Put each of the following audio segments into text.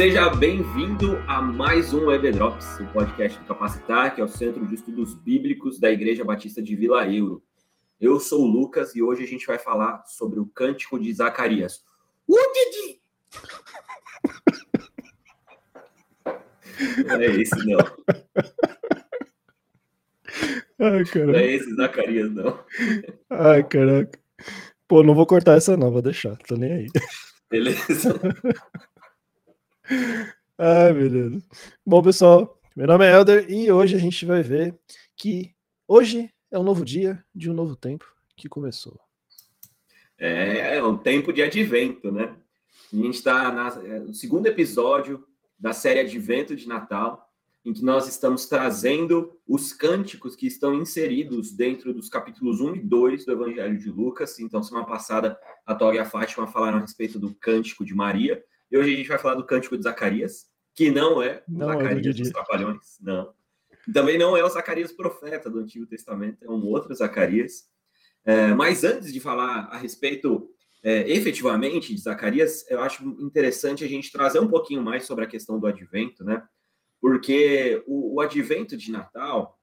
Seja bem-vindo a mais um Web Drops, o podcast do Capacitar, que é o Centro de Estudos Bíblicos da Igreja Batista de Vila Euro. Eu sou o Lucas e hoje a gente vai falar sobre o Cântico de Zacarias. O Didi! Não é esse, não. Ai, caraca. Não é esse Zacarias, não. Ai, caraca. Pô, não vou cortar essa não, vou deixar, tô nem aí. Beleza? Ai, beleza. Bom, pessoal, meu nome é Helder e hoje a gente vai ver que hoje é um novo dia de um novo tempo que começou. É, é um tempo de advento, né? A gente está no segundo episódio da série Advento de Natal, em que nós estamos trazendo os cânticos que estão inseridos dentro dos capítulos 1 e 2 do Evangelho de Lucas. Então, semana passada, a Tória e a Fátima falaram a respeito do cântico de Maria, e hoje a gente vai falar do cântico de Zacarias, que não é o Não é Zacarias do dos. Trapalhões, não. Também não é o Zacarias profeta do Antigo Testamento, é um outro Zacarias. É, mas antes de falar a respeito é, efetivamente de Zacarias, eu acho interessante a gente trazer um pouquinho mais sobre a questão do advento, né? Porque o, o advento de Natal,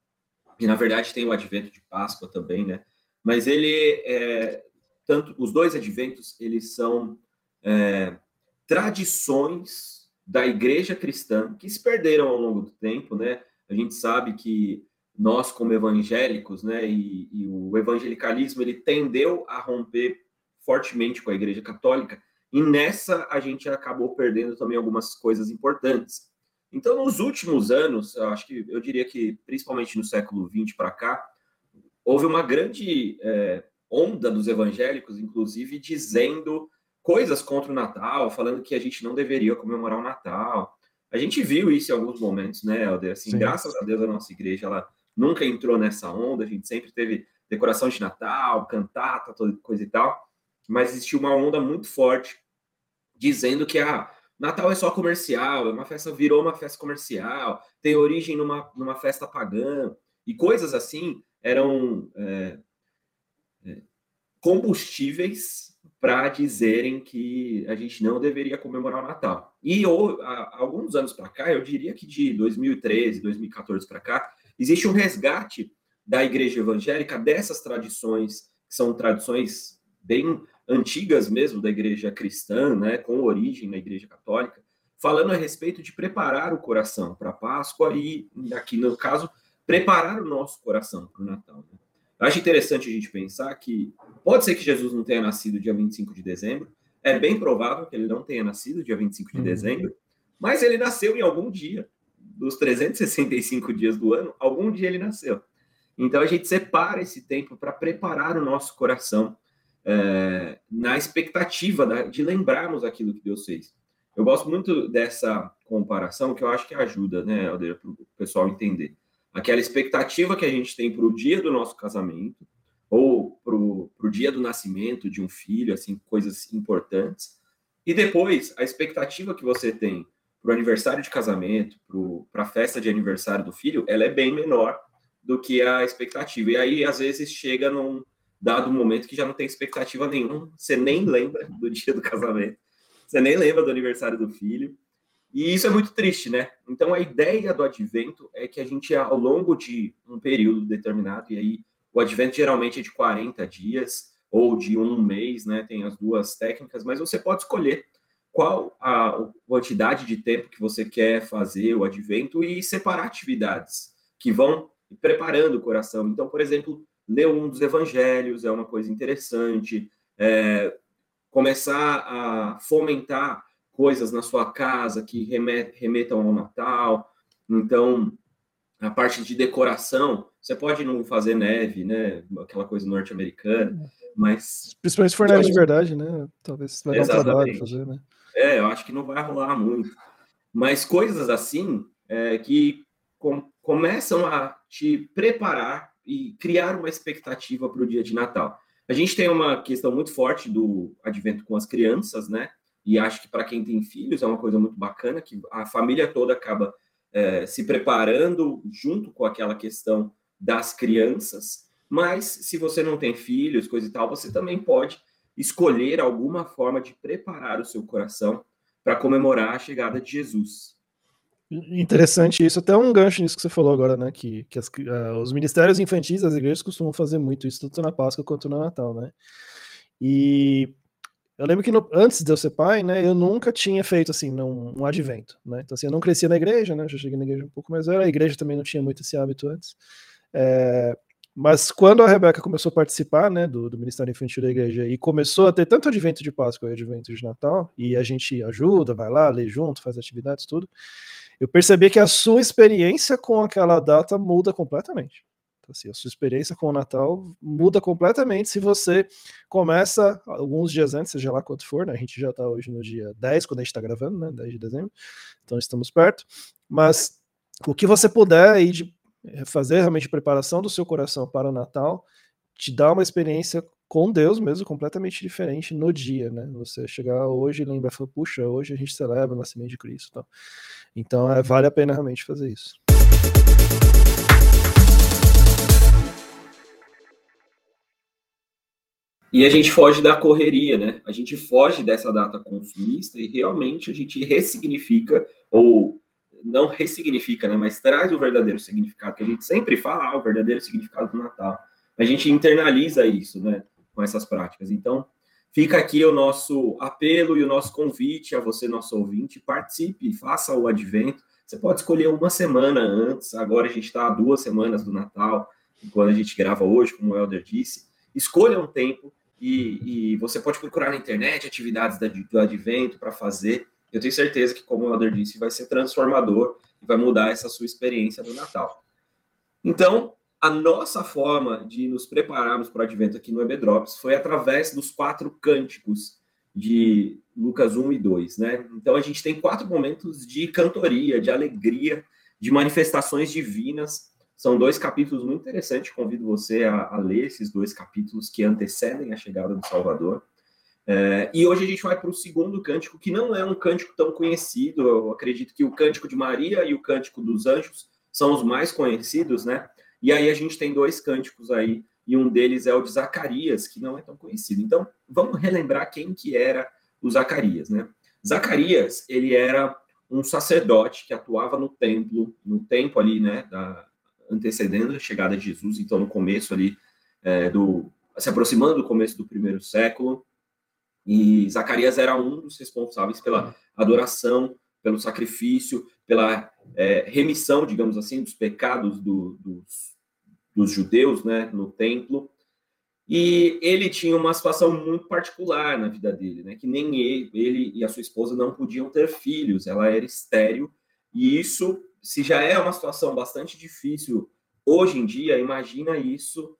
e na verdade tem o advento de Páscoa também, né? Mas ele, é, tanto os dois adventos, eles são é, tradições da igreja cristã que se perderam ao longo do tempo, né? A gente sabe que nós, como evangélicos, né, e, e o evangelicalismo, ele tendeu a romper fortemente com a igreja católica, e nessa a gente acabou perdendo também algumas coisas importantes. Então, nos últimos anos, eu acho que eu diria que principalmente no século XX para cá, houve uma grande é, onda dos evangélicos, inclusive, dizendo coisas contra o Natal, falando que a gente não deveria comemorar o Natal. A gente viu isso em alguns momentos, né, Helder? Assim, Sim. graças a Deus a nossa igreja ela nunca entrou nessa onda, a gente sempre teve decoração de Natal, cantata, toda coisa e tal, mas existiu uma onda muito forte dizendo que ah, Natal é só comercial, é uma festa virou uma festa comercial, tem origem numa, numa festa pagã e coisas assim eram é, é, combustíveis para dizerem que a gente não deveria comemorar o Natal. E ou, há alguns anos para cá, eu diria que de 2013, 2014 para cá, existe um resgate da igreja evangélica dessas tradições, que são tradições bem antigas mesmo da igreja cristã, né, com origem na igreja católica, falando a respeito de preparar o coração para a Páscoa e, aqui no caso, preparar o nosso coração para o Natal. Né? Acho interessante a gente pensar que pode ser que Jesus não tenha nascido dia 25 de dezembro, é bem provável que ele não tenha nascido dia 25 de Uhum. dezembro, mas ele nasceu em algum dia, dos 365 dias do ano, algum dia ele nasceu. Então a gente separa esse tempo para preparar o nosso coração é, na expectativa da- de lembrarmos aquilo que Deus fez. Eu gosto muito dessa comparação que eu acho que ajuda, né, para o pessoal entender. Aquela expectativa que a gente tem para o dia do nosso casamento, ou para o dia do nascimento de um filho, assim, coisas importantes. E depois, a expectativa que você tem para o aniversário de casamento, para a festa de aniversário do filho, ela é bem menor do que a expectativa. E aí, às vezes, chega num dado momento que já não tem expectativa nenhuma, você nem lembra do dia do casamento, você nem lembra do aniversário do filho. E isso é muito triste, né? Então, a ideia do advento é que a gente, ao longo de um período determinado, e aí o advento geralmente é de 40 dias ou de um mês, né? Tem as duas técnicas, mas você pode escolher qual a quantidade de tempo que você quer fazer o advento e separar atividades que vão preparando o coração. Então, por exemplo, ler um dos evangelhos é uma coisa interessante, é, começar a fomentar coisas na sua casa que remet- remetam ao Natal. Então, a parte de decoração, você pode não fazer neve, né? Aquela coisa norte-americana, mas Principalmente se for neve de verdade, né? Talvez vai dar um trabalho fazer, né? é, eu acho que não vai rolar muito. Mas coisas assim é, que com- começam a te preparar e criar uma expectativa para o dia de Natal. A gente tem uma questão muito forte do advento com as crianças, né? E acho que para quem tem filhos é uma coisa muito bacana, que a família toda acaba é, se preparando junto com aquela questão das crianças. Mas se você não tem filhos, coisa e tal, você também pode escolher alguma forma de preparar o seu coração para comemorar a chegada de Jesus. Interessante isso, até um gancho nisso que você falou agora, né? Que, que as, uh, os ministérios infantis das igrejas costumam fazer muito isso, tanto na Páscoa quanto no Natal, né? E eu lembro que no, antes de eu ser pai, né, eu nunca tinha feito assim um, um advento, né? Então assim, eu não crescia na igreja, né? Eu já cheguei na igreja um pouco mais velho, a igreja também não tinha muito esse hábito antes. É, mas quando a Rebeca começou a participar, né, do, do Ministério Infantil da igreja e começou a ter tanto advento de Páscoa e advento de Natal, e a gente ajuda, vai lá, lê junto, faz atividades, tudo eu percebi que a sua experiência com aquela data muda completamente. Então, assim, a sua experiência com o Natal muda completamente se você começa alguns dias antes, seja lá quanto for, né? A gente já está hoje no dia 10, quando a gente está gravando, né? 10 de dezembro, então estamos perto. Mas o que você puder aí de fazer realmente preparação do seu coração para o Natal, te dá uma experiência com Deus mesmo completamente diferente no dia, né? Você chegar hoje e lembrar, puxa, hoje a gente celebra o nascimento de Cristo. Então, então é, vale a pena realmente fazer isso. E a gente foge da correria, né? A gente foge dessa data consumista e realmente a gente ressignifica, ou não ressignifica, né? Mas traz o verdadeiro significado, que a gente sempre fala, ah, o verdadeiro significado do Natal. A gente internaliza isso, né? com essas práticas. Então, fica aqui o nosso apelo e o nosso convite a você, nosso ouvinte, participe, faça o advento. Você pode escolher uma semana antes, agora a gente está a duas semanas do Natal, quando a gente grava hoje, como o Helder disse. Escolha um tempo e, e você pode procurar na internet atividades do advento para fazer. Eu tenho certeza que, como o Helder disse, vai ser transformador e vai mudar essa sua experiência do Natal. Então, a nossa forma de nos prepararmos para o advento aqui no EB foi através dos quatro cânticos de Lucas 1 e 2, né? Então a gente tem quatro momentos de cantoria, de alegria, de manifestações divinas. São dois capítulos muito interessantes. Convido você a, a ler esses dois capítulos que antecedem a chegada do Salvador. É, e hoje a gente vai para o segundo cântico, que não é um cântico tão conhecido. Eu acredito que o cântico de Maria e o cântico dos anjos são os mais conhecidos, né? E aí a gente tem dois cânticos aí, e um deles é o de Zacarias, que não é tão conhecido. Então, vamos relembrar quem que era o Zacarias, né? Zacarias, ele era um sacerdote que atuava no templo, no tempo ali, né, da, antecedendo a chegada de Jesus, então no começo ali, é, do, se aproximando do começo do primeiro século, e Zacarias era um dos responsáveis pela adoração, pelo sacrifício, pela é, remissão, digamos assim, dos pecados do, dos, dos judeus né, no templo. E ele tinha uma situação muito particular na vida dele, né? Que nem ele, ele e a sua esposa não podiam ter filhos, ela era estéril, e isso, se já é uma situação bastante difícil hoje em dia, imagina isso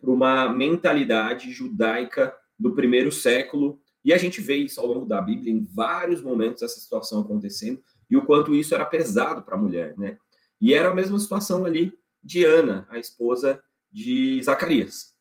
para uma mentalidade judaica do primeiro século, e a gente vê isso ao longo da Bíblia, em vários momentos, essa situação acontecendo, e o quanto isso era pesado para a mulher, né? E era a mesma situação ali de Ana, a esposa de Zacarias.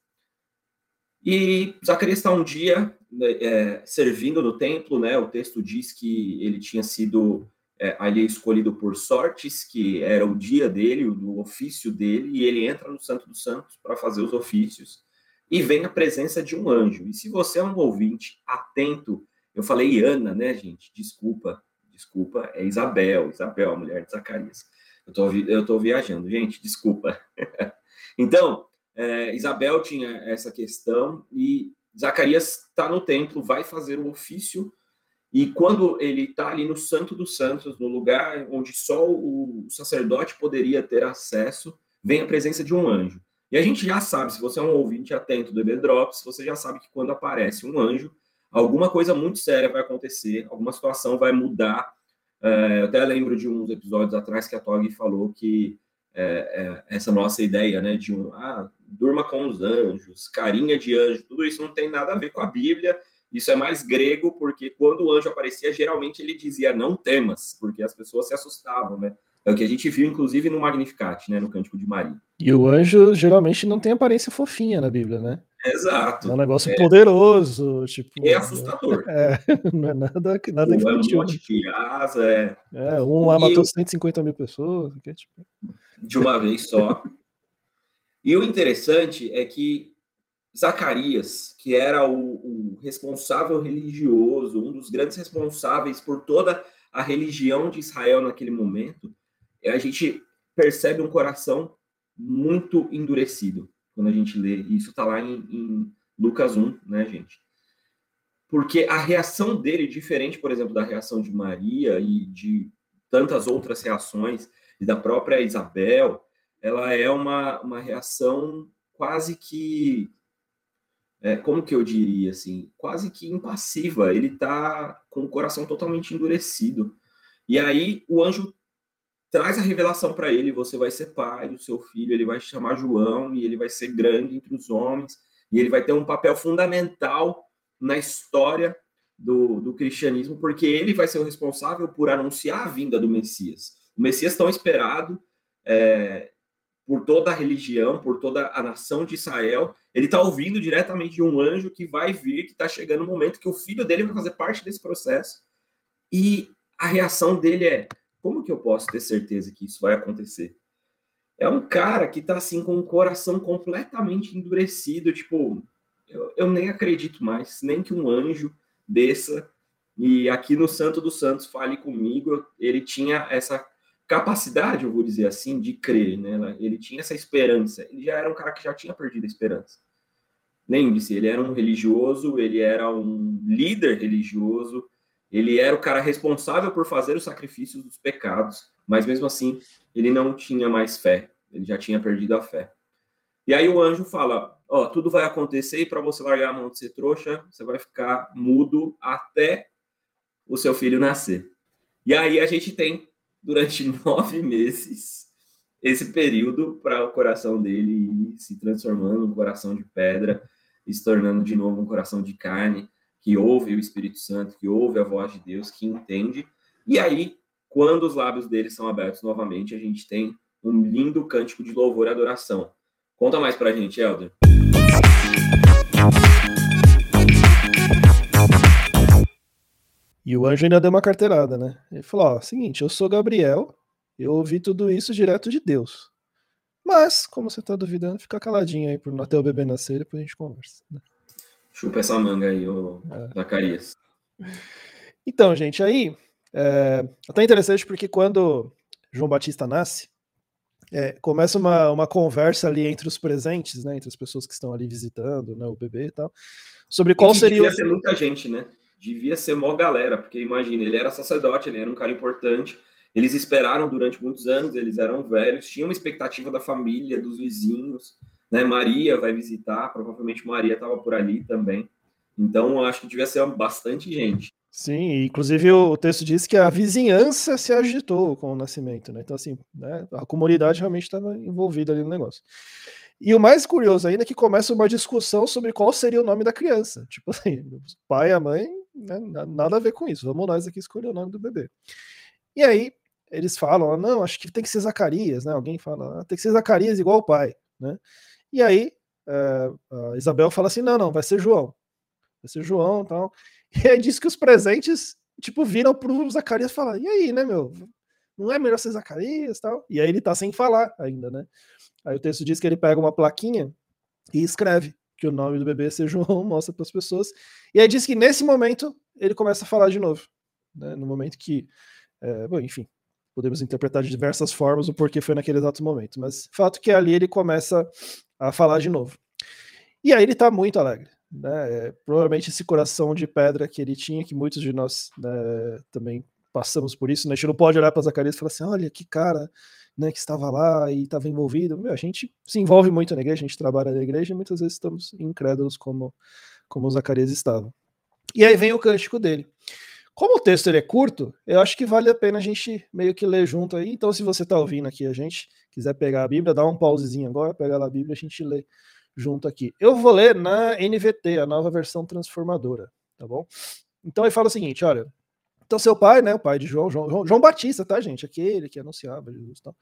E Zacarias está um dia né, é, servindo no templo, né? O texto diz que ele tinha sido é, ali escolhido por sortes, que era o dia dele, o ofício dele, e ele entra no Santo dos Santos para fazer os ofícios e vem a presença de um anjo. E se você é um ouvinte atento, eu falei Ana, né, gente? Desculpa, desculpa, é Isabel, Isabel, a mulher de Zacarias. Eu tô, eu tô viajando, gente, desculpa. então, é, Isabel tinha essa questão e Zacarias está no templo, vai fazer o ofício e quando ele está ali no Santo dos Santos, no lugar onde só o sacerdote poderia ter acesso, vem a presença de um anjo. E a gente já sabe, se você é um ouvinte atento do EB Drops, você já sabe que quando aparece um anjo, alguma coisa muito séria vai acontecer, alguma situação vai mudar. É, eu até lembro de uns episódios atrás que a Tog falou que é, é, essa nossa ideia, né, de um, ah, durma com os anjos, carinha de anjo, tudo isso não tem nada a ver com a Bíblia, isso é mais grego, porque quando o anjo aparecia, geralmente ele dizia não temas, porque as pessoas se assustavam, né? É o que a gente viu, inclusive, no Magnificat, né? No Cântico de Maria. E o anjo geralmente não tem aparência fofinha na Bíblia, né? Exato. É um negócio é. poderoso, tipo. É assustador. É, não é nada, nada infantil. Um monte de asa, é. É, um lá matou 150 mil pessoas. Que, tipo... De uma vez só. e o interessante é que Zacarias, que era o, o, responsável religioso, um dos grandes responsáveis por toda a religião de Israel naquele momento, a gente percebe um coração muito endurecido quando a gente lê. Isso está lá em, em, Lucas 1, né, gente? Porque a reação dele, diferente, por exemplo, da reação de Maria e de tantas outras reações, e da própria Isabel, ela é uma, uma reação quase que é, como que eu diria assim, quase que impassiva. Ele está com o coração totalmente endurecido. E aí o anjo traz a revelação para ele: você vai ser pai do seu filho, ele vai chamar João e ele vai ser grande entre os homens e ele vai ter um papel fundamental na história do, do cristianismo, porque ele vai ser o responsável por anunciar a vinda do Messias. O Messias tão esperado, é, por toda a religião, por toda a nação de Israel. Ele está ouvindo diretamente de um anjo que vai vir, que está chegando o momento que o filho dele vai fazer parte desse processo. E a reação dele é: como que eu posso ter certeza que isso vai acontecer? É um cara que está assim com o coração completamente endurecido, tipo, eu, eu nem acredito mais, nem que um anjo desça e aqui no Santo dos Santos fale comigo. Ele tinha essa capacidade, eu vou dizer assim, de crer, né? Ele tinha essa esperança. Ele já era um cara que já tinha perdido a esperança. Lembre-se, ele era um religioso, ele era um líder religioso, ele era o cara responsável por fazer os sacrifícios dos pecados, mas mesmo assim, ele não tinha mais fé, ele já tinha perdido a fé. E aí o anjo fala: Ó, oh, tudo vai acontecer e para você largar a mão de ser trouxa, você vai ficar mudo até o seu filho nascer. E aí a gente tem durante nove meses esse período para o coração dele ir se transformando um coração de pedra e se tornando de novo um coração de carne que ouve o Espírito Santo, que ouve a voz de Deus, que entende. E aí, quando os lábios dele são abertos novamente, a gente tem um lindo cântico de louvor e adoração. Conta mais para a gente, Helder. E o anjo ainda deu uma carteirada, né? Ele falou: ó, seguinte, eu sou Gabriel, eu ouvi tudo isso direto de Deus. Mas, como você tá duvidando, fica caladinho aí por até o bebê nascer e depois a gente conversa. Né? Chupa essa manga aí, ô é. Zacarias. Então, gente, aí é até interessante porque quando João Batista nasce, é, começa uma, uma conversa ali entre os presentes, né, entre as pessoas que estão ali visitando né, o bebê e tal, sobre qual seria. Devia ser muita gente, né? Devia ser mó galera, porque imagina, ele era sacerdote, ele era um cara importante, eles esperaram durante muitos anos, eles eram velhos, tinham uma expectativa da família, dos vizinhos, né? Maria vai visitar, provavelmente Maria estava por ali também. Então, acho que devia ser bastante gente. Sim, inclusive o texto diz que a vizinhança se agitou com o nascimento, né? Então, assim, né, a comunidade realmente estava envolvida ali no negócio. E o mais curioso ainda é que começa uma discussão sobre qual seria o nome da criança. Tipo assim, o pai e a mãe, né, nada a ver com isso. Vamos nós aqui escolher o nome do bebê. E aí eles falam, não, acho que tem que ser Zacarias, né? Alguém fala, ah, tem que ser Zacarias igual o pai, né? E aí é, Isabel fala assim, não, não, vai ser João. Vai ser João tal. E aí diz que os presentes, tipo, viram pro Zacarias falar, e aí, né, meu? Não é melhor ser Zacarias tal? E aí ele tá sem falar ainda, né? Aí o texto diz que ele pega uma plaquinha e escreve que o nome do bebê ser João, mostra para as pessoas. E aí diz que nesse momento ele começa a falar de novo. Né? No momento que. É, bom, enfim, podemos interpretar de diversas formas o porquê foi naquele exato momento. Mas fato que ali ele começa a falar de novo. E aí ele está muito alegre. Né? É, provavelmente esse coração de pedra que ele tinha, que muitos de nós né, também passamos por isso, né? a gente não pode olhar para Zacarias e falar assim: olha que cara né, que estava lá e estava envolvido. Meu, a gente se envolve muito na igreja, a gente trabalha na igreja e muitas vezes estamos incrédulos como, como Zacarias estava. E aí vem o cântico dele. Como o texto ele é curto, eu acho que vale a pena a gente meio que ler junto aí. Então, se você está ouvindo aqui a gente, quiser pegar a Bíblia, dá um pausezinho agora, pegar a Bíblia, a gente lê junto aqui. Eu vou ler na NVT, a nova versão transformadora, tá bom? Então ele fala o seguinte: olha, então, seu pai, né, o pai de João, João, João Batista, tá, gente? Aquele que anunciava Jesus. Então,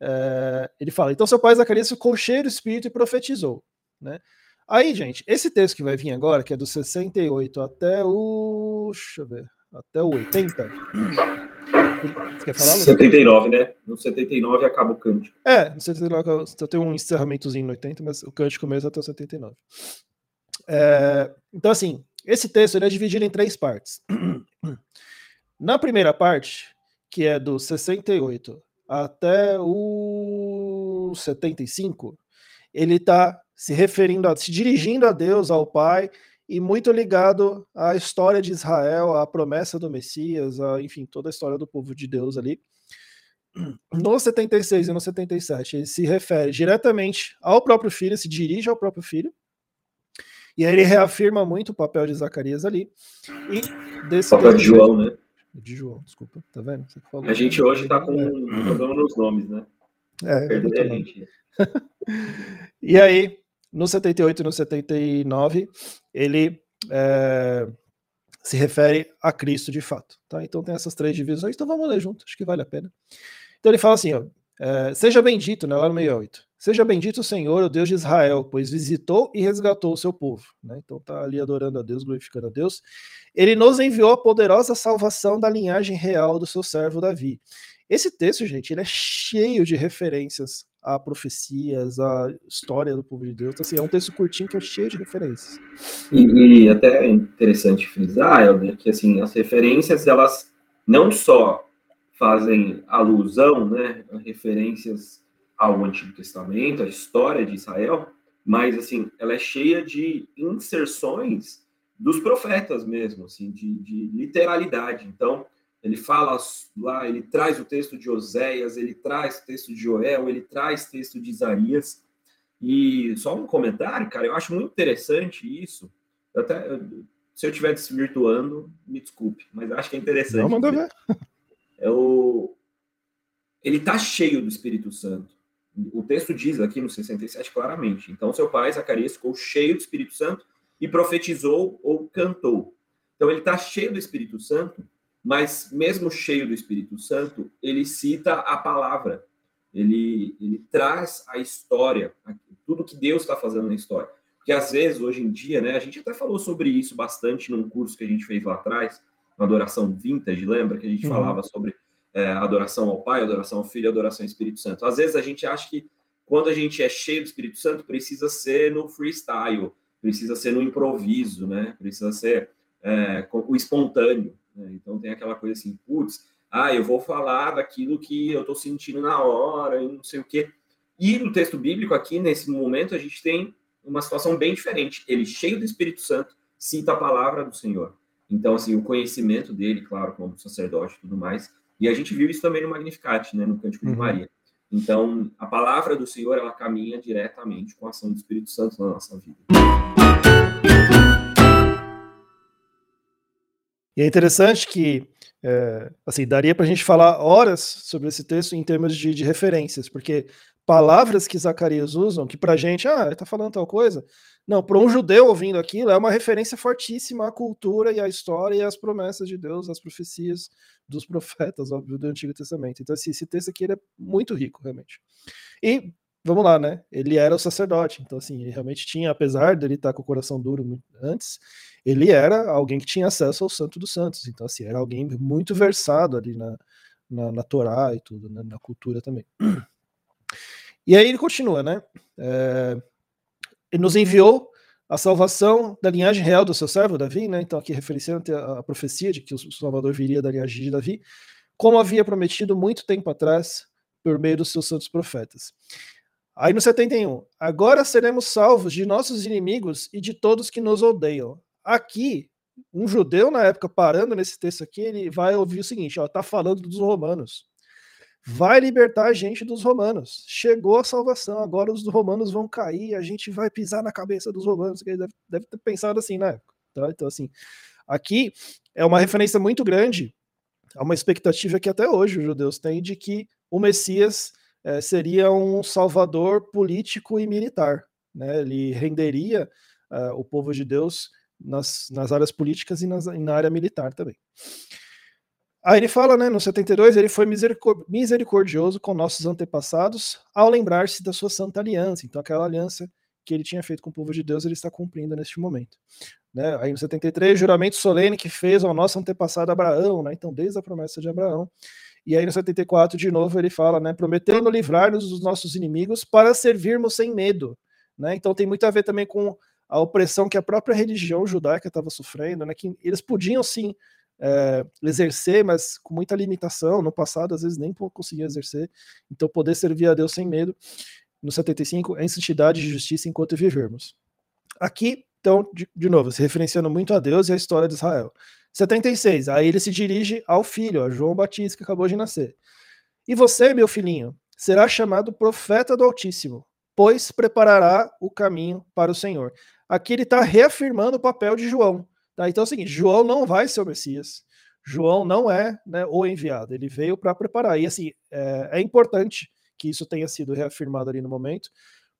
é, ele fala: então, seu pai Zacarias ficou cheio do espírito e profetizou, né? Aí, gente, esse texto que vai vir agora, que é do 68 até o. Deixa eu ver. Até o 80. Você quer falar, Lucas? 79, né? No 79 acaba o cântico. É, no 79 só tem um encerramentozinho no 80, mas o cântico mesmo até o 79. É, então, assim, esse texto é dividido em três partes. Na primeira parte, que é do 68 até o 75, ele está se referindo, a, se dirigindo a Deus, ao Pai, e muito ligado à história de Israel, à promessa do Messias, a, enfim, toda a história do povo de Deus ali. No 76 e no 77, ele se refere diretamente ao próprio filho, se dirige ao próprio filho, e aí ele reafirma muito o papel de Zacarias ali. E desse papel de João, né? De João, desculpa, tá vendo? a gente hoje tá com um problema nos nomes, né? É, Perdeu a gente. e aí, no 78 e no 79, ele é, se refere a Cristo de fato. Tá? Então tem essas três divisões, então vamos ler junto, acho que vale a pena. Então ele fala assim: ó, é, seja bendito, né, lá no 68. Seja bendito o Senhor, o Deus de Israel, pois visitou e resgatou o seu povo. Né? Então tá ali adorando a Deus, glorificando a Deus. Ele nos enviou a poderosa salvação da linhagem real do seu servo Davi. Esse texto, gente, ele é cheio de referências a profecias, a história do povo de Deus. Assim, é um texto curtinho que é cheio de referências. E, e até é interessante frisar, Helder, que assim, as referências, elas não só fazem alusão, né, a referências ao Antigo Testamento, à história de Israel, mas assim, ela é cheia de inserções dos profetas mesmo, assim, de, de literalidade. Então, ele fala lá, ele traz o texto de Oséias, ele traz o texto de Joel, ele traz texto de Isaías. E só um comentário, cara, eu acho muito interessante isso. Eu até, se eu estiver desvirtuando, me desculpe, mas acho que é interessante. Não, manda ver. É o, ele está cheio do Espírito Santo. O texto diz aqui no 67 claramente. Então, seu pai, Zacarias, ficou cheio do Espírito Santo e profetizou ou cantou. Então, ele está cheio do Espírito Santo mas mesmo cheio do Espírito Santo, ele cita a palavra, ele, ele traz a história, tudo que Deus está fazendo na história. Porque às vezes, hoje em dia, né, a gente até falou sobre isso bastante num curso que a gente fez lá atrás, na adoração vintage, lembra que a gente uhum. falava sobre é, adoração ao Pai, adoração ao Filho, adoração ao Espírito Santo. Às vezes a gente acha que quando a gente é cheio do Espírito Santo, precisa ser no freestyle, precisa ser no improviso, né? Precisa ser é, o espontâneo. Né? Então tem aquela coisa assim, putz, ah, eu vou falar daquilo que eu estou sentindo na hora e não sei o quê. E no texto bíblico, aqui, nesse momento, a gente tem uma situação bem diferente. Ele, cheio do Espírito Santo, cita a palavra do Senhor. Então, assim, o conhecimento dele, claro, como sacerdote e tudo mais. E a gente viu isso também no Magnificat, né, no Cântico uhum. de Maria. Então, a palavra do Senhor, ela caminha diretamente com a ação do Espírito Santo na nossa vida. E é interessante que, é, assim, daria para a gente falar horas sobre esse texto em termos de, de referências, porque palavras que Zacarias usam, que para a gente, ah, ele está falando tal coisa, não, para um judeu ouvindo aquilo, é uma referência fortíssima à cultura e à história e às promessas de Deus, às profecias dos profetas, óbvio, do Antigo Testamento. Então, assim, esse texto aqui é muito rico, realmente. E, vamos lá, né? Ele era o sacerdote, então, assim, ele realmente tinha, apesar dele estar com o coração duro antes, ele era alguém que tinha acesso ao Santo dos Santos. Então, assim, era alguém muito versado ali na, na, na Torá e tudo, né, na cultura também. E aí ele continua, né? É, ele nos enviou a salvação da linhagem real do seu servo Davi, né? Então, aqui referenciando a, a profecia de que o Salvador viria da linhagem de Davi, como havia prometido muito tempo atrás por meio dos seus santos profetas. Aí no 71, agora seremos salvos de nossos inimigos e de todos que nos odeiam. Aqui, um judeu na época parando nesse texto aqui, ele vai ouvir o seguinte, ó, tá falando dos romanos. Vai libertar a gente dos romanos. Chegou a salvação, agora os romanos vão cair, a gente vai pisar na cabeça dos romanos. Ele deve, deve ter pensado assim época. Tá? Então, assim, aqui é uma referência muito grande, há uma expectativa que até hoje os judeus têm de que o Messias é, seria um salvador político e militar. Né? Ele renderia uh, o povo de Deus nas, nas áreas políticas e, nas, e na área militar também. Aí ele fala, né, no 72, ele foi misericordioso com nossos antepassados ao lembrar-se da sua santa aliança. Então, aquela aliança que ele tinha feito com o povo de Deus, ele está cumprindo neste momento. Né? Aí no 73, juramento solene que fez ao nosso antepassado Abraão, né? então desde a promessa de Abraão, E aí no 74, de novo, ele fala, né, prometendo livrar-nos dos nossos inimigos para servirmos sem medo. Né? Então tem muito a ver também com a opressão que a própria religião judaica estava sofrendo, né? que eles podiam sim é, exercer, mas com muita limitação. No passado, às vezes, nem conseguiam exercer. Então, poder servir a Deus sem medo. No 75, em santidade e justiça enquanto vivermos. Aqui, então, de, de, novo, se referenciando muito a Deus e a história de Israel. 76, aí ele se dirige ao filho, a João Batista, que acabou de nascer. E você, meu filhinho, será chamado profeta do Altíssimo, pois preparará o caminho para o Senhor. Aqui ele está reafirmando o papel de João. Tá? Então é o seguinte: João não vai ser o Messias. João não é né, o enviado, ele veio para preparar. E assim, é, é, importante que isso tenha sido reafirmado ali no momento,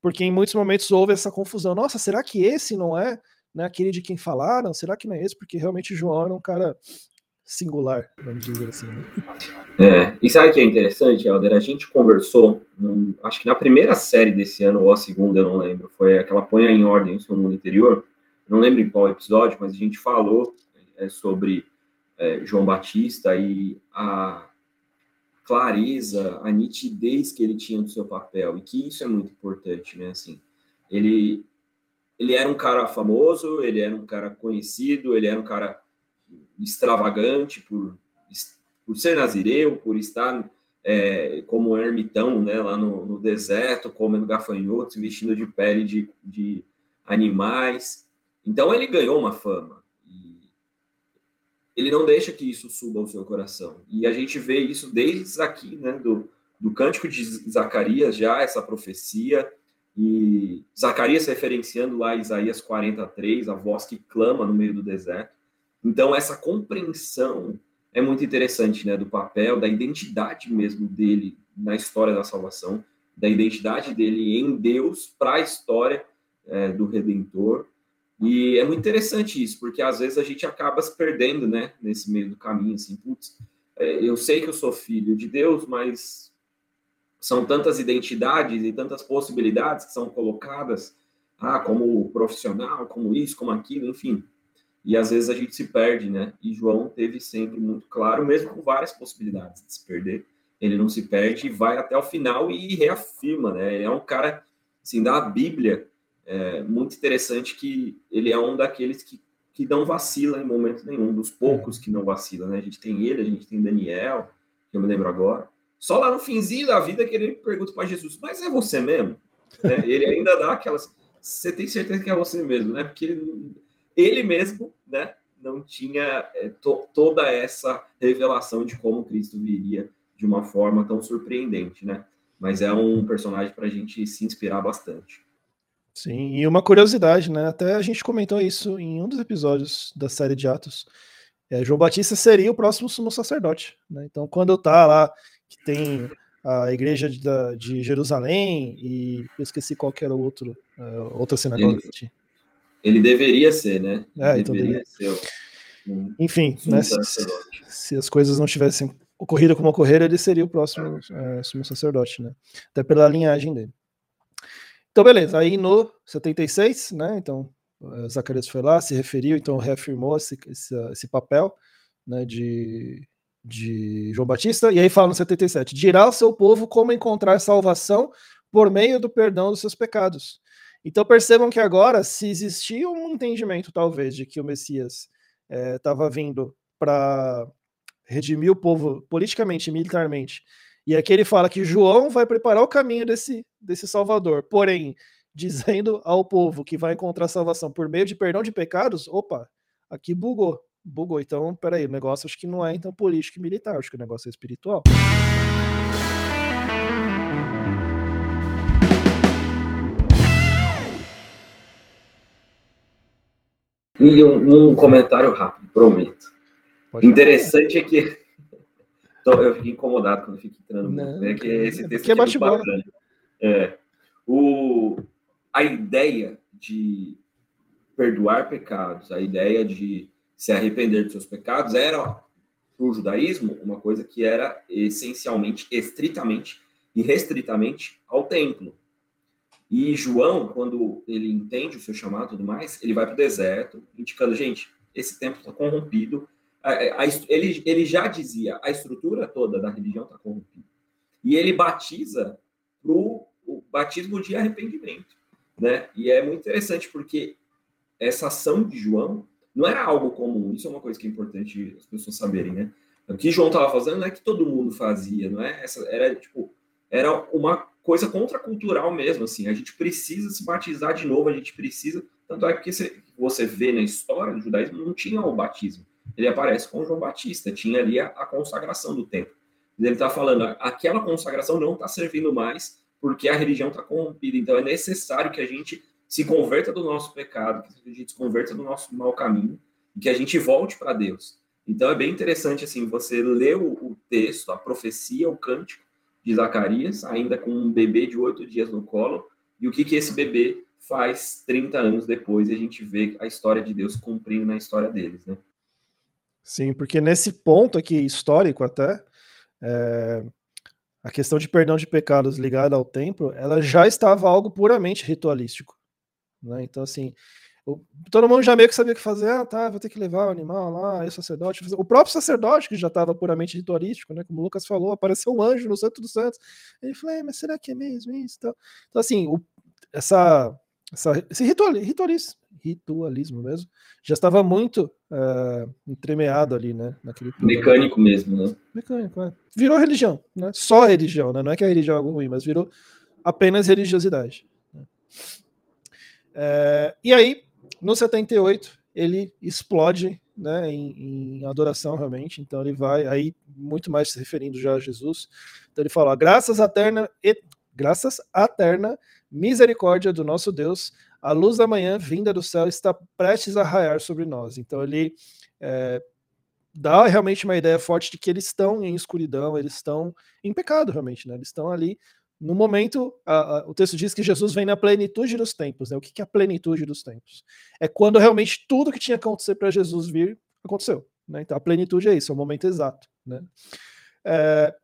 porque em muitos momentos houve essa confusão. Nossa, será que esse não é né, aquele de quem falaram? Será que não é esse? Porque realmente João era um cara singular, vamos dizer assim. Né? É, e sabe o que é interessante, Helder? A gente conversou, acho que na primeira série desse ano, ou a segunda, eu não lembro, foi aquela Ponha em Ordem o seu mundo interior não lembro em qual episódio, mas a gente falou é, sobre é, João Batista e a clareza, a nitidez que ele tinha do seu papel, e que isso é muito importante, né? Assim, ele, ele era um cara famoso, ele era um cara conhecido, ele era um cara extravagante por, por ser nazireu, por estar é, como ermitão, né, lá no, no deserto, comendo gafanhotos, vestindo de pele de, de animais, então ele ganhou uma fama. Ele não deixa que isso suba ao seu coração. E a gente vê isso desde aqui, né, do, do cântico de Zacarias, já essa profecia. E Zacarias referenciando lá Isaías 43, a voz que clama no meio do deserto. Então, essa compreensão é muito interessante, né, do papel, da identidade mesmo dele na história da salvação, da identidade dele em Deus para a história é, do Redentor. E é muito interessante isso, porque às vezes a gente acaba se perdendo, né, nesse meio do caminho, assim, putz, é, eu sei que eu sou filho de Deus, mas são tantas identidades e tantas possibilidades que são colocadas, ah, como profissional, como isso, como aquilo, enfim. E às vezes a gente se perde, né? E João teve sempre muito claro, mesmo com várias possibilidades de se perder, ele não se perde e vai até o final e reafirma, né? Ele é um cara, assim, da Bíblia, é muito interessante que ele é um daqueles que, que não vacila em momento nenhum, dos poucos que não vacilam, né? A gente tem ele, a gente tem Daniel, que eu me lembro agora. Só lá no finzinho da vida que ele pergunta para Jesus, mas é você mesmo? É, ele ainda dá aquelas. Você tem certeza que é você mesmo, né? Porque ele, ele mesmo, né? Não tinha é, to, toda essa revelação de como Cristo viria de uma forma tão surpreendente, né? Mas é um personagem para a gente se inspirar bastante. Sim, e uma curiosidade, né? Até a gente comentou isso em um dos episódios da série de Atos. É, João Batista seria o próximo sumo sacerdote. Né? Então, quando tá lá, que tem a igreja de, de Jerusalém, e eu esqueci qual que era o outro, uh, outra sinagoga. Ele, ele deveria ser, né? É, então deveria ser. Um, Enfim, né, se, se, as coisas não tivessem ocorrido como ocorreram, ele seria o próximo é, sumo sacerdote, né? Até pela linhagem dele. Então, beleza. Aí no 76, né? Então, eh, Zacarias foi lá, se referiu, então reafirmou esse, esse, esse papel né, de, de João Batista. E aí fala no 77: dirá ao seu povo como encontrar salvação por meio do perdão dos seus pecados. Então percebam que agora, se existia um entendimento, talvez, de que o Messias estava eh, é, vindo para redimir o povo politicamente e militarmente e aqui ele fala que João vai preparar o caminho desse, desse Salvador, porém, dizendo ao povo que vai encontrar salvação por meio de perdão de pecados, opa, aqui bugou, bugou. Então, peraí, o negócio acho que não é então político e militar, acho que o negócio é espiritual. E um, um comentário rápido, prometo. Pode Interessante falar. é que então, eu fiquei incomodado quando fico entrando. Não, é que esse texto que é bate bola. É, o, a ideia de perdoar pecados, a ideia de se arrepender dos seus pecados era para o judaísmo uma coisa que era essencialmente, estritamente e restritamente ao templo. E João, quando ele entende o seu chamado e tudo mais, ele vai para o deserto, indicando, gente, esse templo está corrompido, ele, ele já dizia, a estrutura toda da religião está corrompida. E ele batiza para o batismo de arrependimento. Né? E é muito interessante porque essa ação de João não era algo comum. Isso é uma coisa que é importante as pessoas saberem, né? O que João estava fazendo não é que todo mundo fazia, não é? Essa era tipo era uma coisa contracultural mesmo, assim. A gente precisa se batizar de novo, a gente precisa. Tanto é que você vê na história do judaísmo não tinha o batismo. Ele aparece com João Batista, tinha ali a, a consagração do templo. Ele está falando, aquela consagração não está servindo mais porque a religião está corrompida. Então é necessário que a gente se converta do nosso pecado, que a gente se converta do nosso mau caminho e que a gente volte para Deus. Então é bem interessante assim, você lê o, o, texto, a profecia, o cântico de Zacarias, ainda com um bebê de oito dias no colo, e o que, que esse bebê faz 30 anos depois, e a gente vê a história de Deus cumprindo na história deles, né? Sim, porque nesse ponto aqui, histórico até, é, a questão de perdão de pecados ligada ao templo, ela já estava algo puramente ritualístico. Né? Então, assim, o, todo mundo já meio que sabia o que fazer. Ah, tá, vou ter que levar o animal lá, aí o sacerdote. O próprio sacerdote, que já estava puramente ritualístico, né? Como o Lucas falou, apareceu um anjo no Santo dos Santos. Ele falou, mas será que é mesmo isso? Então, então assim, o, essa, essa, esse ritual, ritualismo, ritualismo mesmo, já estava muito uh, entremeado ali, né? Naquele Mecânico mesmo, né? Mecânico, é. Virou religião, né? Só religião, né? Não é que a religião é algo ruim, mas virou apenas religiosidade. É, e aí, no 78, ele explode né, em, em, adoração realmente. Então ele vai aí muito mais se referindo já a Jesus. Então ele fala: graças à eterna e graças à eterna misericórdia do nosso Deus, a luz da manhã vinda do céu está prestes a raiar sobre nós. Então ele é, dá realmente uma ideia forte de que eles estão em escuridão, eles estão em pecado realmente, né? Eles estão ali no momento, a, a, o texto diz que Jesus vem na plenitude dos tempos. Né? O que, que é a plenitude dos tempos? É quando realmente tudo que tinha que acontecer para Jesus vir aconteceu. Né? Então a plenitude é isso, é o momento exato. Né? É,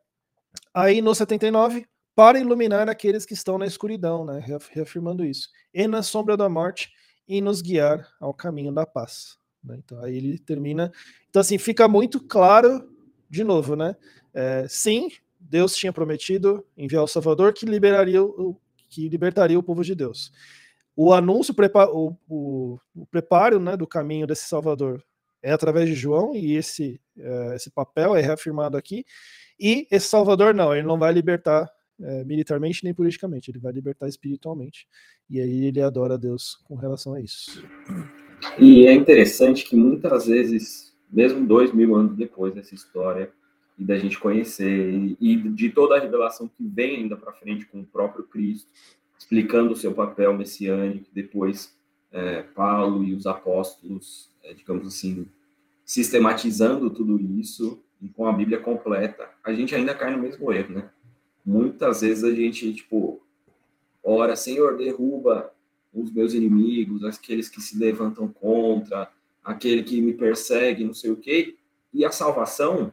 aí no 79, para iluminar aqueles que estão na escuridão, né? reafirmando isso, e na sombra da morte, e nos guiar ao caminho da paz. Né? Então aí ele termina. Então, assim, fica muito claro, de novo, né? É, sim, Deus tinha prometido enviar o Salvador que liberaria o, que libertaria o povo de Deus. O anúncio, o, o, o preparo né, do caminho desse Salvador é através de João, e esse, é, esse papel é reafirmado aqui. E esse Salvador, não, ele não vai libertar é, militarmente nem politicamente, ele vai libertar espiritualmente. E aí ele adora Deus com relação a isso. E é interessante que muitas vezes, mesmo dois mil anos depois dessa história, e da gente conhecer e, e de toda a revelação que vem ainda para frente com o próprio Cristo, explicando o seu papel messiânico, depois é, Paulo e os apóstolos, é, digamos assim, sistematizando tudo isso e com a Bíblia completa, a gente ainda cai no mesmo erro, né? Muitas vezes a gente, tipo, ora, Senhor, derruba os meus inimigos, aqueles que se levantam contra, aquele que me persegue, não sei o quê, e a salvação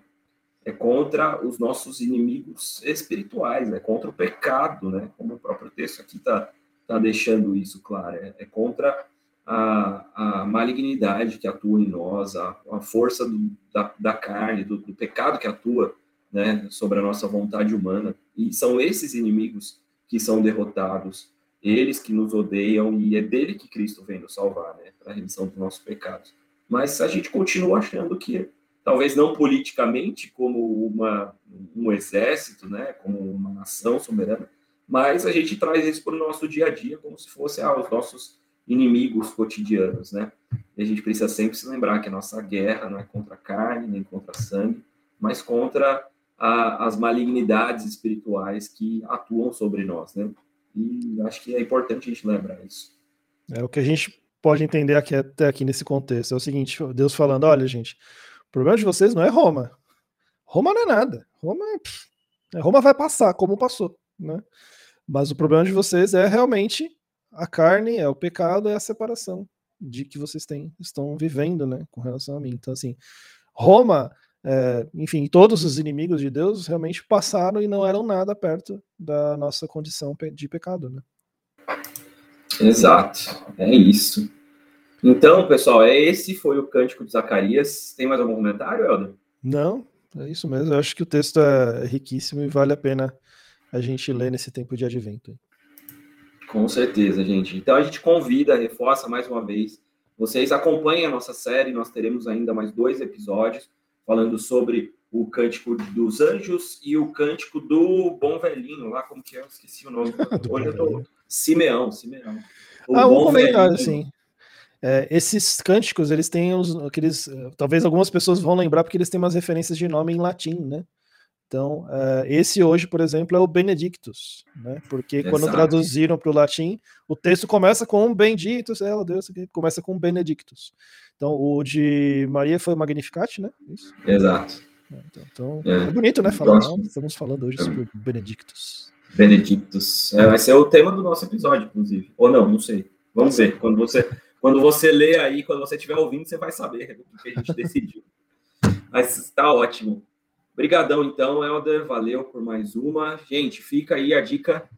é contra os nossos inimigos espirituais, é contra o pecado, né? Como o próprio texto aqui está tá deixando isso claro, é, é contra a, a, malignidade que atua em nós, a, a força do, da, da, carne, do, do, pecado que atua né, sobre a nossa vontade humana. E são esses inimigos que são derrotados, eles que nos odeiam, e é dele que Cristo vem nos salvar, né, para a remissão dos nossos pecados. Mas a gente continua achando que talvez não politicamente como uma, um exército, né, como uma nação soberana, mas a gente traz isso para o nosso dia a dia como se fosse ah, os nossos inimigos cotidianos, né? E a gente precisa sempre se lembrar que a nossa guerra não é contra a carne, nem contra sangue, mas contra a, as malignidades espirituais que atuam sobre nós, né? E acho que é importante a gente lembrar isso. É o que a gente pode entender aqui, até aqui nesse contexto. É o seguinte, Deus falando, olha, gente, o problema de vocês não é Roma. Roma não é nada. Roma, é, Roma vai passar, como passou, né? Mas o problema de vocês é realmente a carne, é o pecado, é a separação de que vocês têm, estão vivendo, né, com relação a mim. Então, assim, Roma, é, enfim, todos os inimigos de Deus realmente passaram e não eram nada perto da nossa condição de pecado, né? Exato, é isso. Então, pessoal, é esse foi o cântico de Zacarias. Tem mais algum comentário, Helder? Não, é isso mesmo. Eu acho que o texto é riquíssimo e vale a pena a gente ler nesse tempo de advento. Com certeza, gente. Então a gente convida, reforça mais uma vez. Vocês acompanhem a nossa série, nós teremos ainda mais dois episódios falando sobre o cântico dos anjos e o cântico do bom velhinho, lá como que é? Eu esqueci o nome. Hoje eu tô Simeão, Simeão. O ah, um comentário, velhinho. sim. É, esses cânticos, eles têm os, aqueles. Eh, talvez algumas pessoas vão lembrar porque eles têm umas referências de nome em latim, né? Então, uh, esse hoje, por exemplo, é o Benedictus, né? Porque Exato. quando traduziram para o latim, o texto começa com Benditus, é, Deus, começa com Benedictus. Então, o de Maria foi o Magnificat, né? Isso. Exato. É, então, então é. é, bonito, né? Falar, não, estamos falando hoje sobre Benedictus. Benedictus. É, vai ser o tema do nosso episódio, inclusive. Ou não, não sei. Vamos ver. Quando você quando você lê aí, quando você estiver ouvindo, você vai saber o que a gente decidiu. Mas está ótimo. Obrigadão, então, Helder. Valeu por mais uma. Gente, fica aí a dica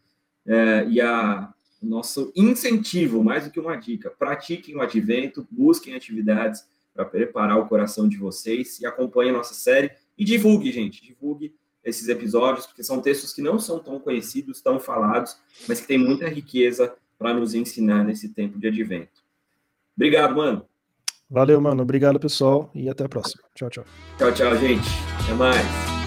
é, e a, o nosso incentivo, mais do que uma dica. Pratiquem o advento, busquem atividades para preparar o coração de vocês e acompanhem a nossa série. E divulgue, gente, divulgue esses episódios, porque são textos que não são tão conhecidos, tão falados, mas que têm muita riqueza para nos ensinar nesse tempo de advento. Obrigado, mano. Valeu, mano. Obrigado, pessoal. E até a próxima. Tchau, tchau. Tchau, tchau, gente. Até mais.